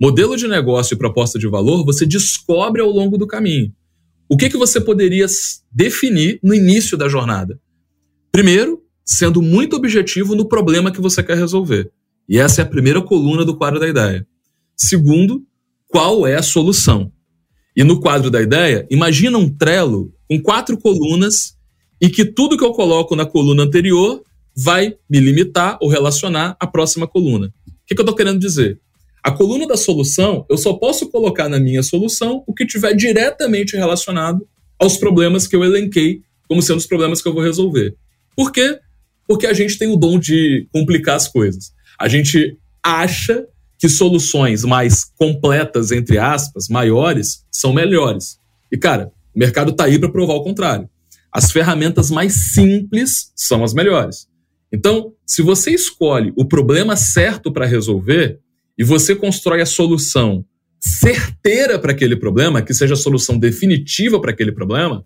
Modelo de negócio e proposta de valor você descobre ao longo do caminho. O que, que você poderia definir no início da jornada? Primeiro, sendo muito objetivo no problema que você quer resolver. E essa é a primeira coluna do quadro da ideia. Segundo, qual é a solução? E no quadro da ideia, imagina um trelo com quatro colunas e que tudo que eu coloco na coluna anterior vai me limitar ou relacionar à próxima coluna. O que, que eu estou querendo dizer? A coluna da solução, eu só posso colocar na minha solução o que tiver diretamente relacionado aos problemas que eu elenquei como sendo os problemas que eu vou resolver. Por quê? Porque a gente tem o dom de complicar as coisas. A gente acha que soluções mais completas, entre aspas, maiores, são melhores. E, cara, o mercado está aí para provar o contrário. As ferramentas mais simples são as melhores. Então, se você escolhe o problema certo para resolver e você constrói a solução certeira para aquele problema, que seja a solução definitiva para aquele problema,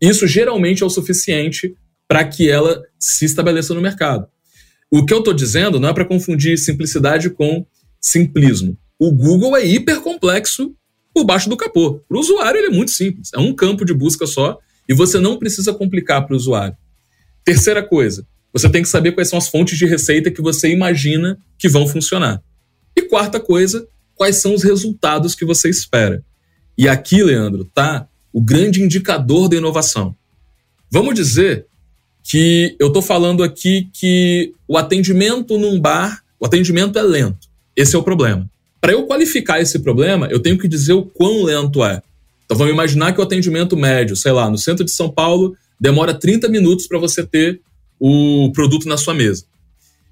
isso geralmente é o suficiente para que ela se estabeleça no mercado. O que eu estou dizendo não é para confundir simplicidade com simplismo. O Google é hiper complexo por baixo do capô. Para o usuário, ele é muito simples. É um campo de busca só e você não precisa complicar para o usuário. Terceira coisa, você tem que saber quais são as fontes de receita que você imagina que vão funcionar. E quarta coisa, quais são os resultados que você espera. E aqui, Leandro, tá o grande indicador da inovação. Vamos dizer que eu estou falando aqui que o atendimento num bar, o atendimento é lento. Esse é o problema. Para eu qualificar esse problema, eu tenho que dizer o quão lento é. Então vamos imaginar que o atendimento médio, sei lá, no centro de São Paulo, demora 30 minutos para você ter o produto na sua mesa.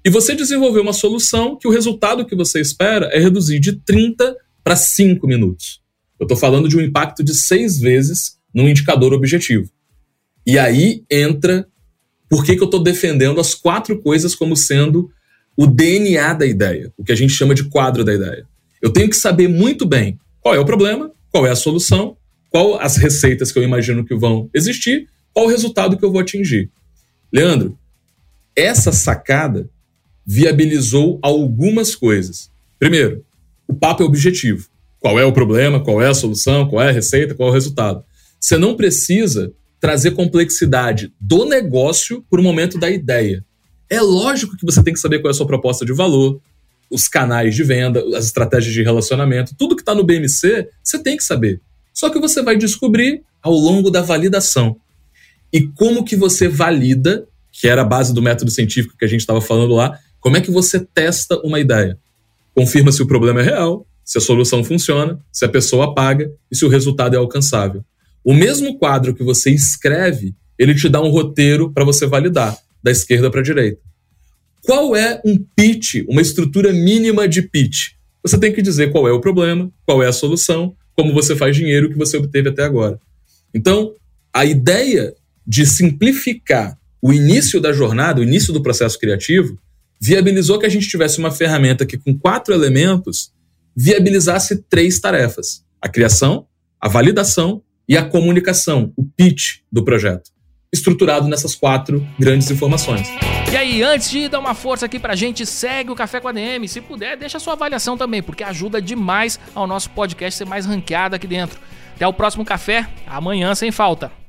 E você desenvolveu uma solução que o resultado que você espera é reduzir de 30 para 5 minutos. Eu estou falando de um impacto de seis vezes num indicador objetivo. E aí entra por que, que eu estou defendendo as quatro coisas como sendo o DNA da ideia, o que a gente chama de quadro da ideia. Eu tenho que saber muito bem qual é o problema, qual é a solução, qual as receitas que eu imagino que vão existir, qual o resultado que eu vou atingir. Leandro, essa sacada viabilizou algumas coisas. Primeiro, o papo é objetivo. Qual é o problema, qual é a solução, qual é a receita, qual é o resultado. Você não precisa trazer complexidade do negócio para o momento da ideia. É lógico que você tem que saber qual é a sua proposta de valor, os canais de venda, as estratégias de relacionamento, tudo que está no BMC, você tem que saber. Só que você vai descobrir ao longo da validação. E como que você valida, que era a base do método científico que a gente estava falando lá, como é que você testa uma ideia? Confirma se o problema é real, se a solução funciona, se a pessoa paga e se o resultado é alcançável. O mesmo quadro que você escreve, ele te dá um roteiro para você validar, da esquerda para a direita. Qual é um pitch, uma estrutura mínima de pitch? Você tem que dizer qual é o problema, qual é a solução, como você faz dinheiro que você obteve até agora. Então, a ideia de simplificar o início da jornada, o início do processo criativo, viabilizou que a gente tivesse uma ferramenta que, com quatro elementos, viabilizasse três tarefas: a criação, a validação e a comunicação, o pitch do projeto, estruturado nessas quatro grandes informações. E aí, antes de dar uma força aqui pra gente, segue o Café com a DM. Se puder, deixa sua avaliação também, porque ajuda demais ao nosso podcast ser mais ranqueado aqui dentro. Até o próximo café, amanhã sem falta.